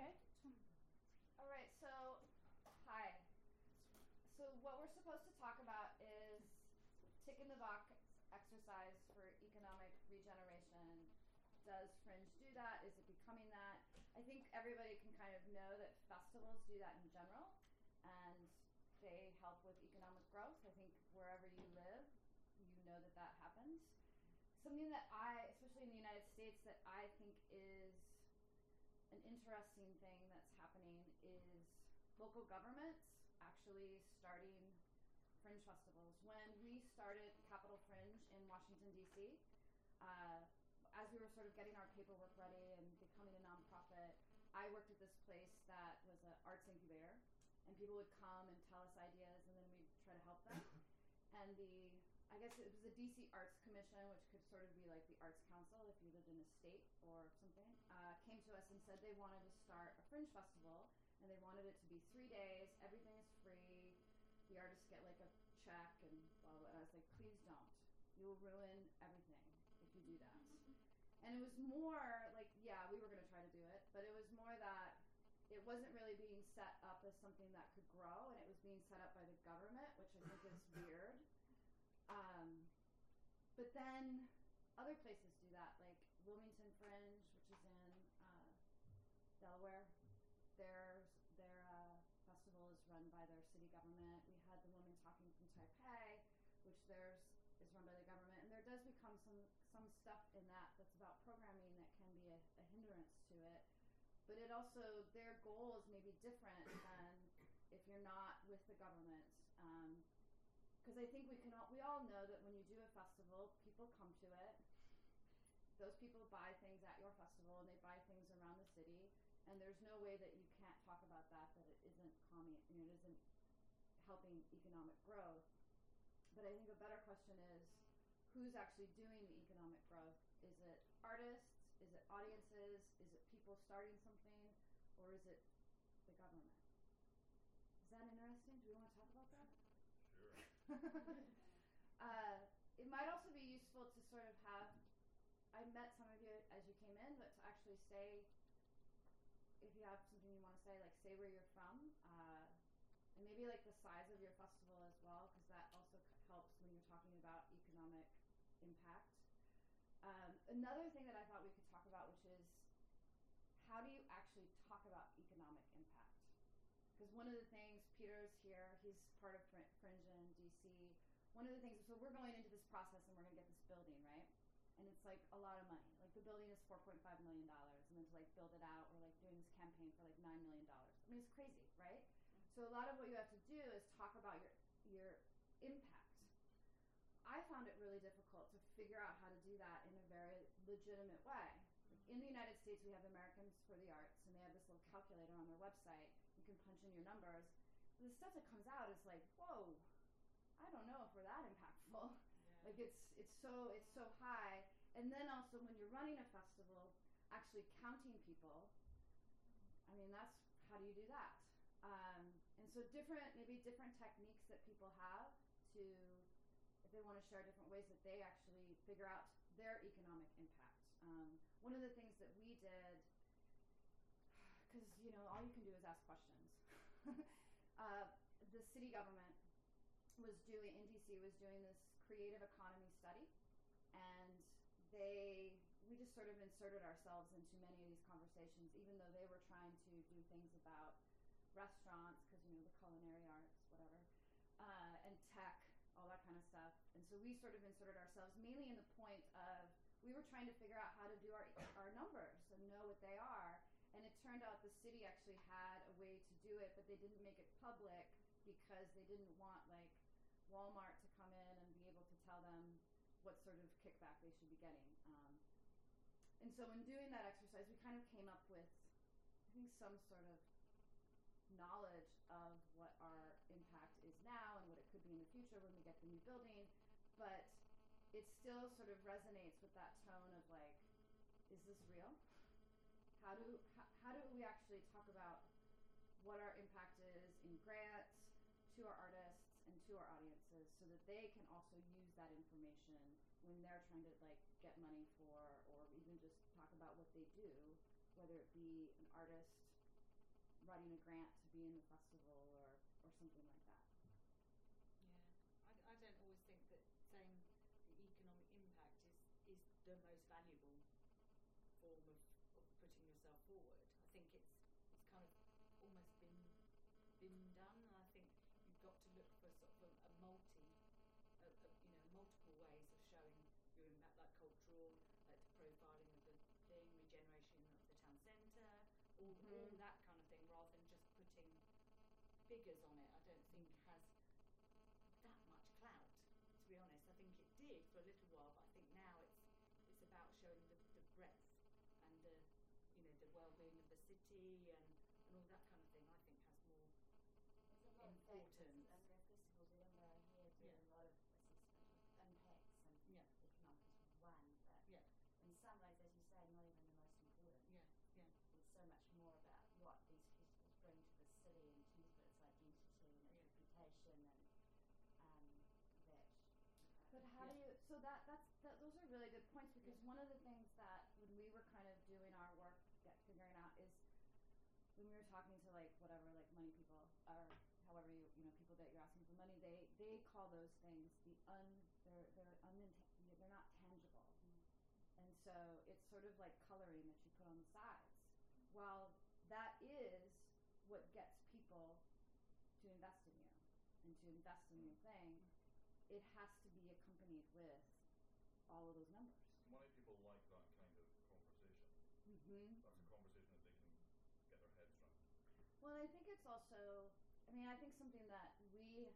Okay. All right, so hi. So what we're supposed to talk about is tick in the box exercise for economic regeneration. Does Fringe do that? Is it becoming that? I think everybody can kind of know that festivals do that in general, and they help with economic growth. I think wherever you live, you know that that happens. Something that I, especially in the United States, that I think interesting thing that's happening is local governments actually starting fringe festivals. When we started Capital Fringe in Washington, D.C., uh, as we were sort of getting our paperwork ready and becoming a nonprofit, I worked at this place that was an arts incubator, and people would come and tell us ideas, and then we'd try to help them. And the I guess it was the DC Arts Commission, which could sort of be like the Arts Council if you lived in a state or something, uh, came to us and said they wanted to start a fringe festival and they wanted it to be three days, everything is free, the artists get like a check and blah blah. And I was like, please don't. You'll ruin everything if you do that. And it was more like, yeah, we were going to try to do it, but it was more that it wasn't really being set up as something that could grow, and it was being set up by the government, which I think is weird. But then other places do that, like Wilmington Fringe, which is in uh, Delaware. Their their uh, festival is run by their city government. We had the woman talking from Taipei, which theirs is run by the government, and there does become some some stuff in that that's about programming that can be a, a hindrance to it. But it also their goal is maybe different than if you're not with the government. Um, because I think we can all, we all know that when you do a festival, people come to it. Those people buy things at your festival and they buy things around the city, and there's no way that you can't talk about that that it isn't calming, you know, it isn't helping economic growth. But I think a better question is who's actually doing the economic growth? Is it artists? Is it audiences? Is it people starting something? Or is it the government? Is that interesting? Do we want to talk about that? Uh, it might also be useful to sort of have. I met some of you as you came in, but to actually say, if you have something you want to say, like say where you're from, uh, and maybe like the size of your festival as well, because that also helps when you're talking about economic impact. Um, another thing that I thought we could talk about, which is how do you actually talk about economic impact? because one of the things Peter's here, he's part of DC. One of the things, so we're going into this process and we're going to get this building, right? And it's like a lot of money. Like the building is 4.5 million dollars, and then to like build it out, we're like doing this campaign for like nine million dollars. I mean, it's crazy, right? Mm-hmm. So a lot of what you have to do is talk about your your impact. I found it really difficult to figure out how to do that in a very legitimate way in the United States, we have Americans for the Arts, and they have this little calculator on their website. You can punch in your numbers. The stuff that comes out is like, whoa, I don't know if we're that impactful. Yeah. Like it's it's so it's so high. And then also when you're running a festival, actually counting people. I mean, that's how do you do that? Um, and so different maybe different techniques that people have to if they want to share different ways that they actually figure out their economic impact. Um, one of the things that we did, because you know all you can do is ask questions. uh, the city government was doing in DC was doing this creative economy study, and they we just sort of inserted ourselves into many of these conversations, even though they were trying to do things about restaurants because you know the culinary arts, whatever, uh, and tech all that kind of stuff. And so we sort of inserted ourselves mainly in the point of we were trying to figure out how to do our our numbers and know what they are. And it turned out the city actually had a way to do it, but they didn't make it public because they didn't want like Walmart to come in and be able to tell them what sort of kickback they should be getting. Um, and so in doing that exercise, we kind of came up with, I think, some sort of knowledge of what our impact is now and what it could be in the future when we get the new building, but it still sort of resonates with that tone of like, is this real? How do how, how do we actually talk about what our impact is in grants to our artists and to our that they can also use that information when they're trying to like get money for or even just talk about what they do whether it be an artist running a grant to be in the festival or or something like that. Yeah, I, I don't always think that saying the economic impact is, is the most valuable form of, of putting yourself forward. I think it's it's kind of almost been been done, and I think you've got to look for sort of a, a multi, a, a, you know, multiple ways of showing your impact, like like the profiling of the thing, regeneration of the town centre, all all Mhm. that kind of thing, rather than just putting figures on it. I don't think has that much clout. To be honest, I think it did for a little while, but I think now it's it's about showing the, the breadth and the you know the well-being of the city and, and all that kind of thing. I think has more. There's a lot of factors, Importance. and there are festivals in Edinburgh here do Yeah. a lot of assessment of impacts, and Yeah. economic is one, but Yeah, in some ways, as you say, not even the most important. yeah, yeah, It's so much more about what these festivals bring to the city in terms of its identity and its reputation, and um, that. uh, But how do you? So that that's that, those are really good points because one of the things that when we were kind of doing our work, get figuring out is when we were talking to like whatever like money people or however you you know people that you're asking for money, they they call those things the un they're they're uninta- they're not tangible, mm-hmm. and so it's sort of like coloring that you put on the sides. While that is what gets people to invest in you and to invest in your mm-hmm. thing, it has to be accompanied with all of those numbers. Money people like that kind of conversation. Mm-hmm. That's a conversation that they can get their heads around. Well, I think it's also, I mean, I think something that we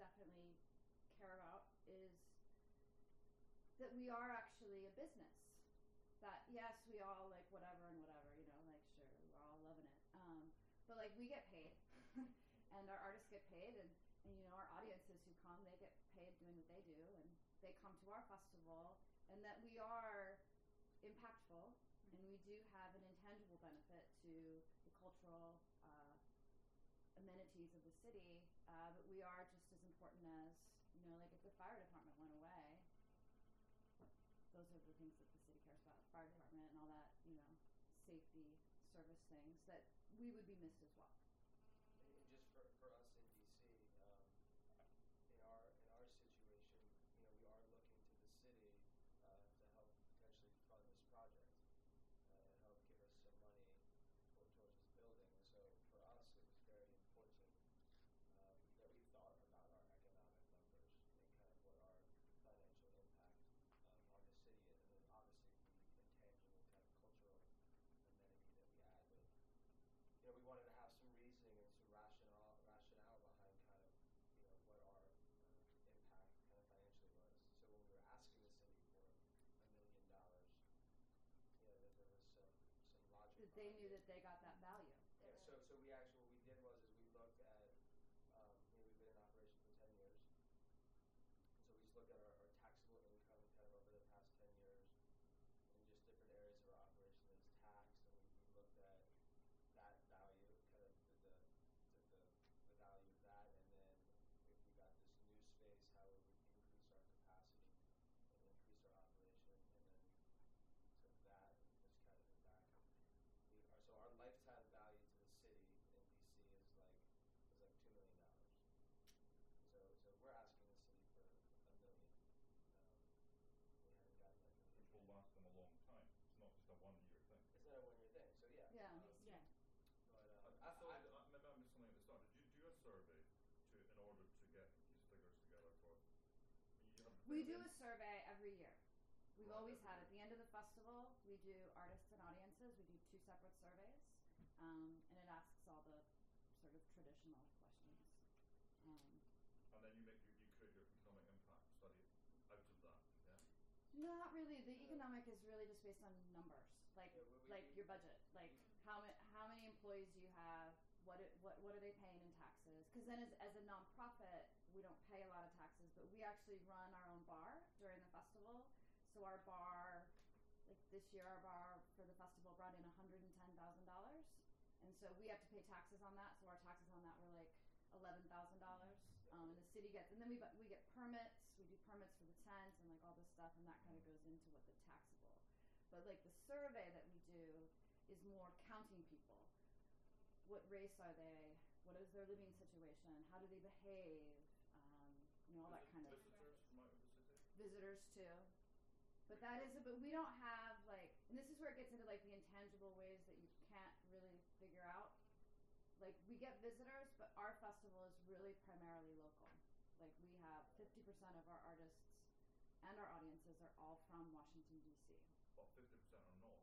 definitely care about is that we are actually a business. That yes, we all like whatever and whatever, you know, like sure, we're all loving it. Um, but like we get paid, and our artists get paid, and, and you know our audiences who come, they get paid doing what they do, and they come to our festival, and that we are impactful, and we do have an intangible benefit to the cultural uh, amenities of the city, uh, but we are just as important as you know, like if the fire department went away, those are the things that the city cares about, fire department and all that, you know, safety service things that we would be missed as well. And and just for, for us in DC, um, in our in our situation, you know, we are looking to the city uh, to help potentially fund this project uh, and help give us some money for, towards this building. And so for us, it was very important um, that we thought about our economic numbers and kind of what our financial impact um, on the city is, and then obviously the intangible kind of cultural amenity that we add. But you know, we wanted to have some reasoning and some rationale rationale behind kind of you know what our uh, impact kind of financially was. So when we were asking the city for a million dollars, you know, that there was some some logic. That they knew that they got that value. Yeah, so so we actually what we did was is we looked at um, you know we've been in operation for ten years, and so we just looked at our, our taxable income kind of over the past ten years, in just different areas of our operation that is taxed, and we, we looked at that value, kind of the the, the, the, the value of that, and then if we got this new space, how it would increase our capacity and increase our operation, and then took that and just kind of went back and we are so our lifetime value to the city in DC is like is like two million dollars. So so we're asking the city for a million. Um, we haven't gotten that million. which will yet. last them a long time. It's not just a one year thing. It's not a one year thing. So yeah. Yeah. Um, yeah. But I, um, I thought, uh, maybe I missed something at the start. Did you do a survey to, in order to get these figures together for? You have We do a survey every year. We've always had at the end of the festival. We do artists and audiences. We do two separate surveys, um, and it asks all the sort of traditional questions. Um, And then you make your, you create your economic impact study out of that. Yeah. not really. The economic is really just based on numbers, like Yeah, we- we- like your budget, like how many how many employees do you have. What, it, what what are they paying in taxes? Because then, as, as a nonprofit, we don't pay a lot of taxes, but we actually run our own bar during the festival. So our bar, like this year, our bar for the festival brought in one hundred and so we have to pay taxes on that. So our taxes on that were like eleven thousand dollars. Um, and the city gets, and then we we get permits. We do permits for the tent and like all this stuff, and that kind of goes into what the taxable. But like the survey that we do is more counting people. what race are they? What is their living situation? How do they behave? All that Is it kind of Visitors from out of the city? visitors too. But that is, a, but we don't have like, and this is where it gets into like the intangible ways that you can't really figure out. Like we get visitors, but our festival is really primarily local. Like we have fifty percent of our artists and our audiences are all from Washington D.C. But fifty percent are not.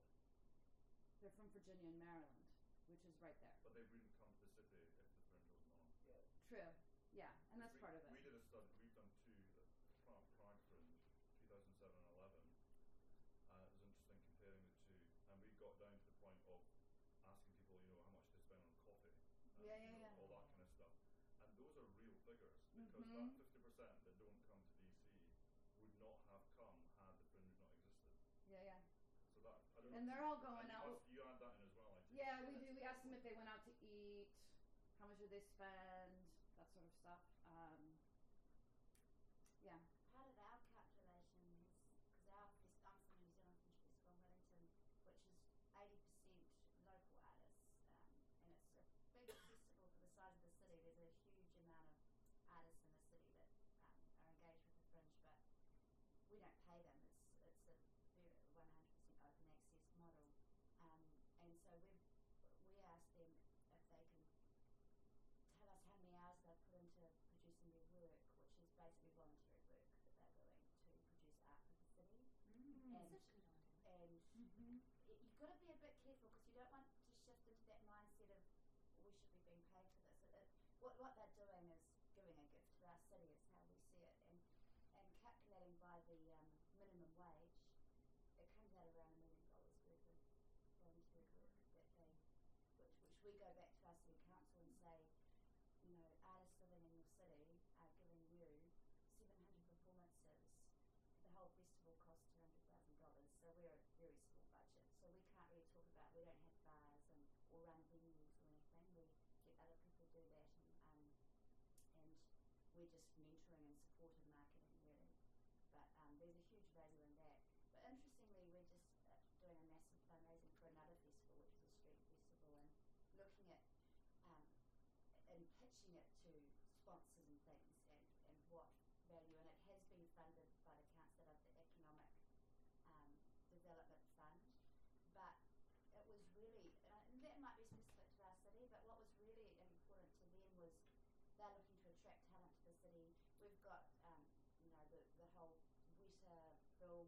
They're from Virginia and Maryland, which is right there. But they wouldn't come to the city if the fringe wasn't on. Yeah. True. Yeah, and that's we, part of it. We did a study. We've done two. The Prague, Prague Fringe, 2007 and 11. Uh, it was interesting comparing the two, and we got down to the point of asking people, you know, how much they spend on coffee. And, Yeah, you yeah, know, yeah. All that kind of stuff. And those are real figures because Mhm. that 50% that don't come to DC would not have come had the fringe not existed. Yeah, yeah. So that I don't. And they're all going out- must- You add that in as well, I think. Yeah, we do. We ask them if they went out to eat, how much did they spend, that sort of stuff. Um, yeah. Part of our calculations, because our fest- I'm from New Zealand Fringe Festival in Wellington, which is 80% local artists, um, and it's a big festival for the size of the city. There's a huge amount of artists in the city that um, are engaged with the Fringe, but we don't pay them. It's it's a 100% open access model, um, and so we we asked them if they can tell us how many hours they've put into producing their work, which is basically voluntary work that they're doing to produce art for the city. Mm. And- That's a good idea. And Mm-hmm. it, you've got to be a bit careful because you don't want to shift into that mindset of we should be being paid for this. It, it, what what they're doing is giving a gift to our city. Is how we see it, and and calculating by the um, minimum wage, it comes out around a million dollars worth of volunteer work that they, which which we go back to our city council and say, you know, artists living in your city are giving you 700 performances. The whole festival costs two hundred thousand dollars, so we're a very small budget. So we can't really talk about. We don't have bars and or run venues or anything. We get other people do that, and um, and we're just mentoring and supportive marketing really. But um, there's a huge value in that. But interestingly, we're just uh, doing a massive fundraising for another festival, which is a street festival, and looking at um, and pitching it to sponsors and things and, and what value and it has been funded by the council of the economic um, development fund. But it was really and that might be specific to our city but what was really important to them was they're looking to attract talent to the city. We've got um, you know the, the whole Weta film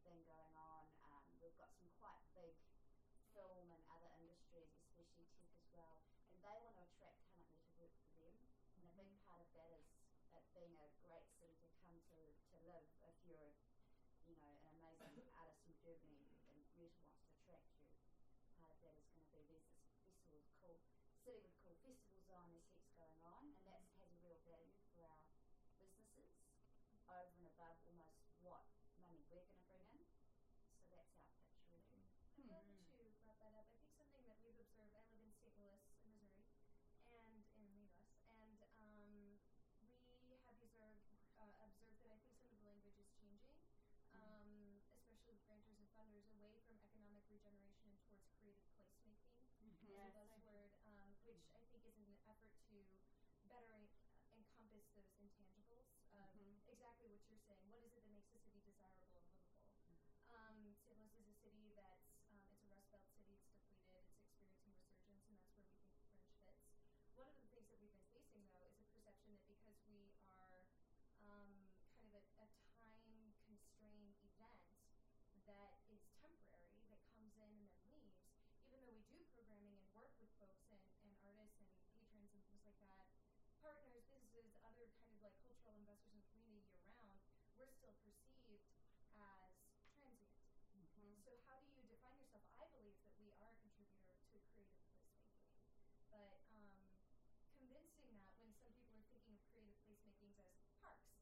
thing going on um, we've got some quite big film and other industries especially tech as well and they want to attract talent there to work for them. And a big part of that is it being a great city to come to to live. If you're, you know, an amazing artist from Germany and Weta wants to attract you, part of that is going to be there's this festival called city with cool festivals on. There's heaps going on, and that has a real value for our businesses over and above almost what money we're going to bring in. So that's our pitch really. Hmm. I'm glad that you brought that up. I think something that we've observed. I live in St. Louis, Missouri, and in the U.S. And um, we have observed uh, observed that I think some of the language is changing, um, especially with grantors and funders, away from economic regeneration and towards creative placemaking Yes. as a buzzword, um, which I think is an effort to better en- encompass those intangibles of Mhm. exactly what you're saying. What is it that makes a city desirable and livable? Um, St. Louis is a city that's um, it's a Rust Belt city. It's depleted. It's experiencing resurgence, and that's where we think the fringe fits. One of the things that we've been facing, though, is a perception that because we are um, kind of a, a time constrained event that is temporary, that comes in and then leaves, even though we do programming and work with folks and, and artists and patrons and things like that, partners, businesses, other kind of like cultural investors in the community year round, we're still perceived as transient. Mhm. So how do you define yourself? I believe that we are a contributor to creative placemaking, but um, convincing that when some people are thinking of creative placemakings as parks,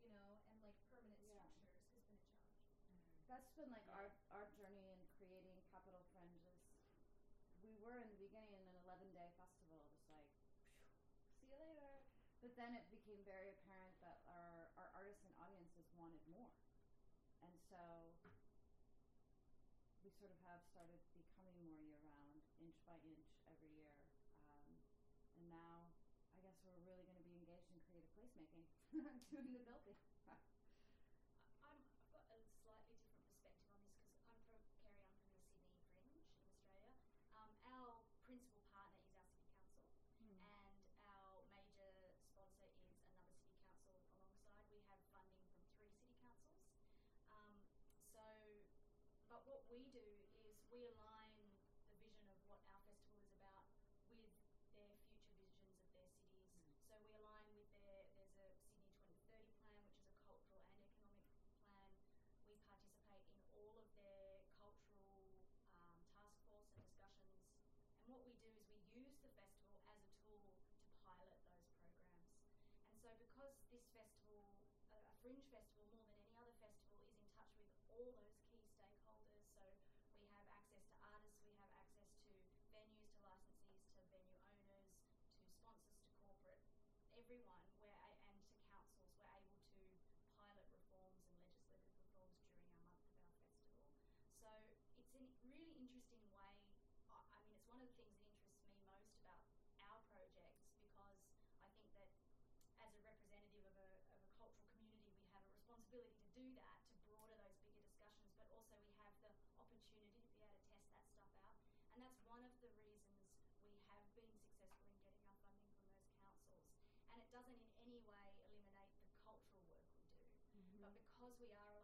you know, and like permanent Yeah. structures has been a challenge. That's been like our our journey in creating Capital Fringes. We were in the beginning an 11 day festival, just like, phew, see you later. But then it became very apparent so we sort of have started becoming more year round, inch by inch every year. Um, and now I guess we're really going to be engaged in creative placemaking, doing the building. do is we align the vision of what our festival is about with their future visions of their cities. Mm. So we align with their, there's a Sydney 2030 plan, which is a cultural and economic plan. We participate in all of their cultural um, task force and discussions. And what we do is we use the festival as a tool to pilot those programs. And so, because this festival, a fringe festival more than any other festival, is in touch with all those everyone where and to councils were able to pilot reforms and legislative reforms during our month of our festival. So it's a really interesting way. I mean, it's one of the things that interests me most about our projects because I think that as a representative of a, of a cultural community, we have a responsibility to do that, to we are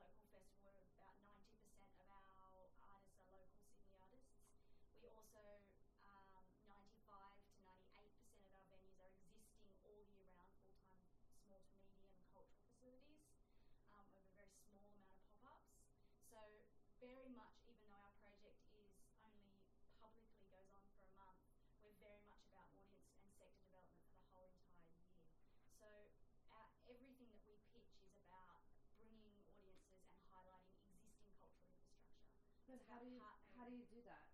But how do you how do you do that?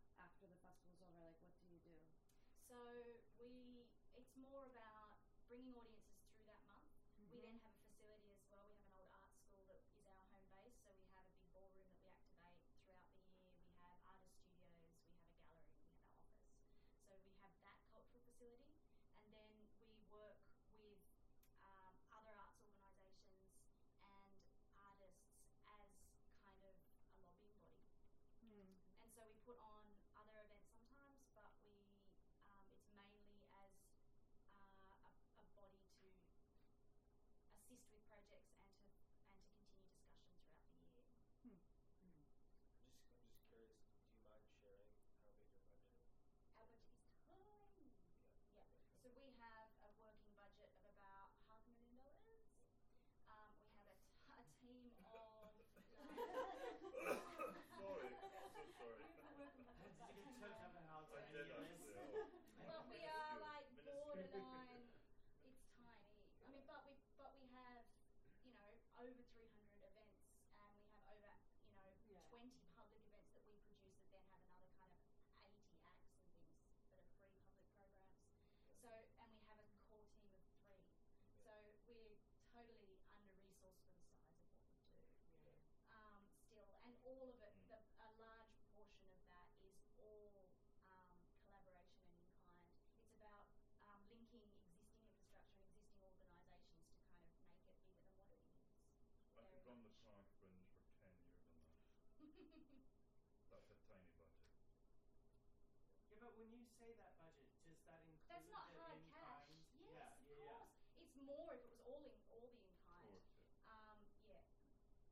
say that budget, does that include That's not the hard in cash. Yes, yeah, of yeah, course. It's more if it was all in all the in kind. Um, yeah.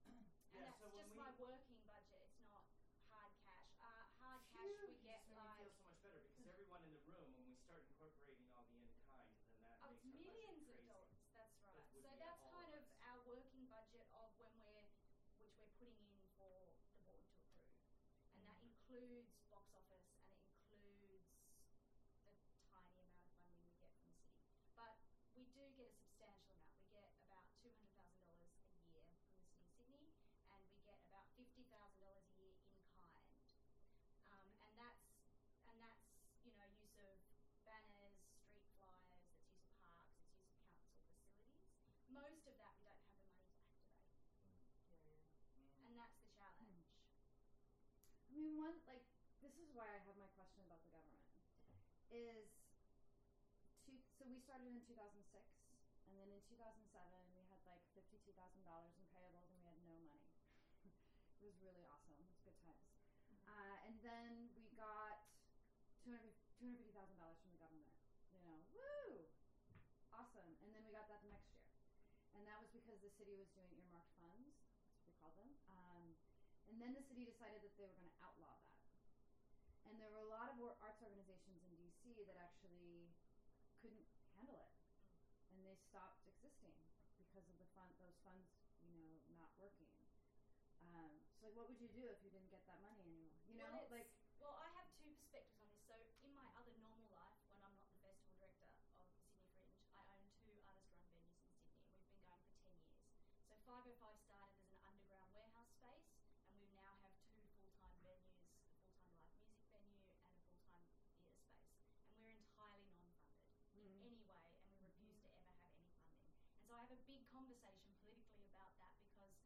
and Yeah, that's so just my working budget. It's not hard cash. Uh, hard cash we you get just made me feel so much better because everyone in the room, when we start incorporating all the in kind, then that of makes our budget millions of dollars. That's right. would so that's kind of of us. our working budget of when we're, which we're putting in for the board to approve, and that mm-hmm. includes one like this is why I have my question about the government is two, so we started in 2006 and then in 2007 we had like $52,000 in payables and we had no money. it was really awesome. It was good times. Mm-hmm. Uh, and then we got $250,000 from the government. You know, woo! Awesome. And then we got that the next year. And that was because the city was doing earmarked funds. That's what we called them. Um, and then the city decided that they were going to couldn't handle it. And they stopped existing because of the fund, those funds, you know, not working. Um, so, like, what would you do if you didn't get that money anymore? You know, well, like, well, I have two perspectives on this. So, in my other normal life, when I'm not the festival director of the Sydney Fringe, I own two artist-run venues in Sydney, and we've been going for ten years. So, 505 started as an underground warehouse space, and we now have two full-time venues: a full-time live music venue and a full-time theatre space. And we're entirely non-funded in Mm. any way, and we refuse to ever have any funding. And so, I have a big conversation politically about that because,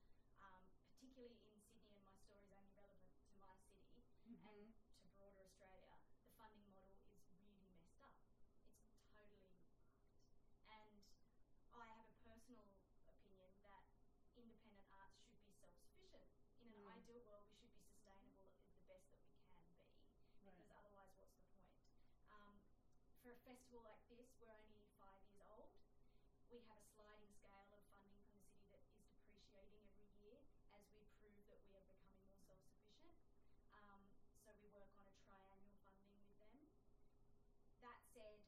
um, particularly in Sydney, and my story is only relevant to my city Mm-hmm. and to broader Australia, the funding model is really messed up. It's totally fucked. And I have a personal opinion that independent arts should be self sufficient. In an Mm. ideal world, we should be sustainable as the best that we can be, Right. because otherwise, what's the point? Um, for a festival like this, we're only five years old. We have a sliding scale of funding from the city that is depreciating every year as we prove that we are becoming more self sufficient. Um, so we work on a triannual funding with them. That said,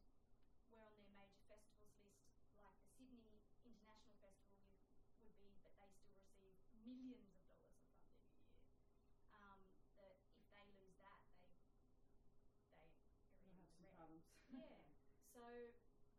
we're on their major festivals list, like the Sydney International Festival would, would be, but they still receive millions of dollars of funding a year. Um, that if they lose that, they they are We'll in have the some red. problems. Yeah. So,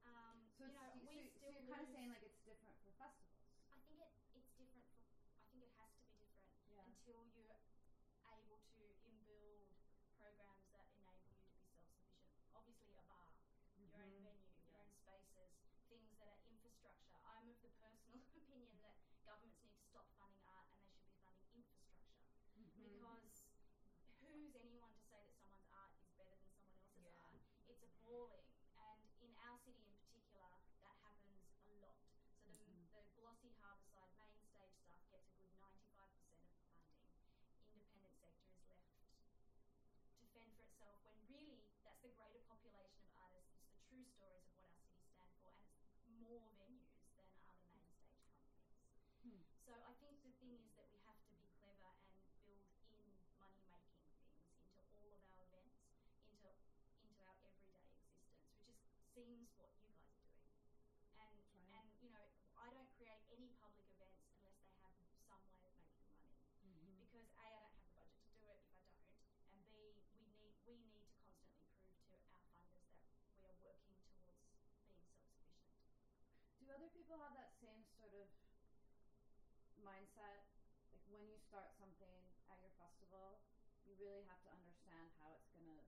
um, So, you it's, know, so, we so still you're kind of lose- saying like it's different for festivals. I think it, it's different for. I think it has to be different Yeah. Until you're able to inbuild programs that enable you to be self-sufficient. Obviously, a bar, your own Mhm. venue, your own spaces, things that are infrastructure. I'm of the personal opinion that governments need to stop funding art and they should be funding infrastructure Mhm. because who's anyone to say that someone's art is better than someone else's Yeah. art? It's appalling, and in our city in particular, that happens a lot. So the, Mhm. the glossy Harbourside main stage stuff gets a good 95% of the funding. Independent sector is left to fend for itself when really that's the greater population of artists. It's the true stories of what our cities stand for, and it's more venues than are the main stage companies. Hmm. So I think the thing is that we have to be clever and build in money making things into all of our events, into into our everyday existence, which is seems what you guys are doing. And Right. and you know, I don't create any public events unless they have some way of making money. Mhm. Because A, I don't have the budget to do it if I don't, and B, we need we need to constantly prove to our funders that we are working towards being self sufficient. Do other people have that same sort of mindset? Like when you start something at your festival, you really have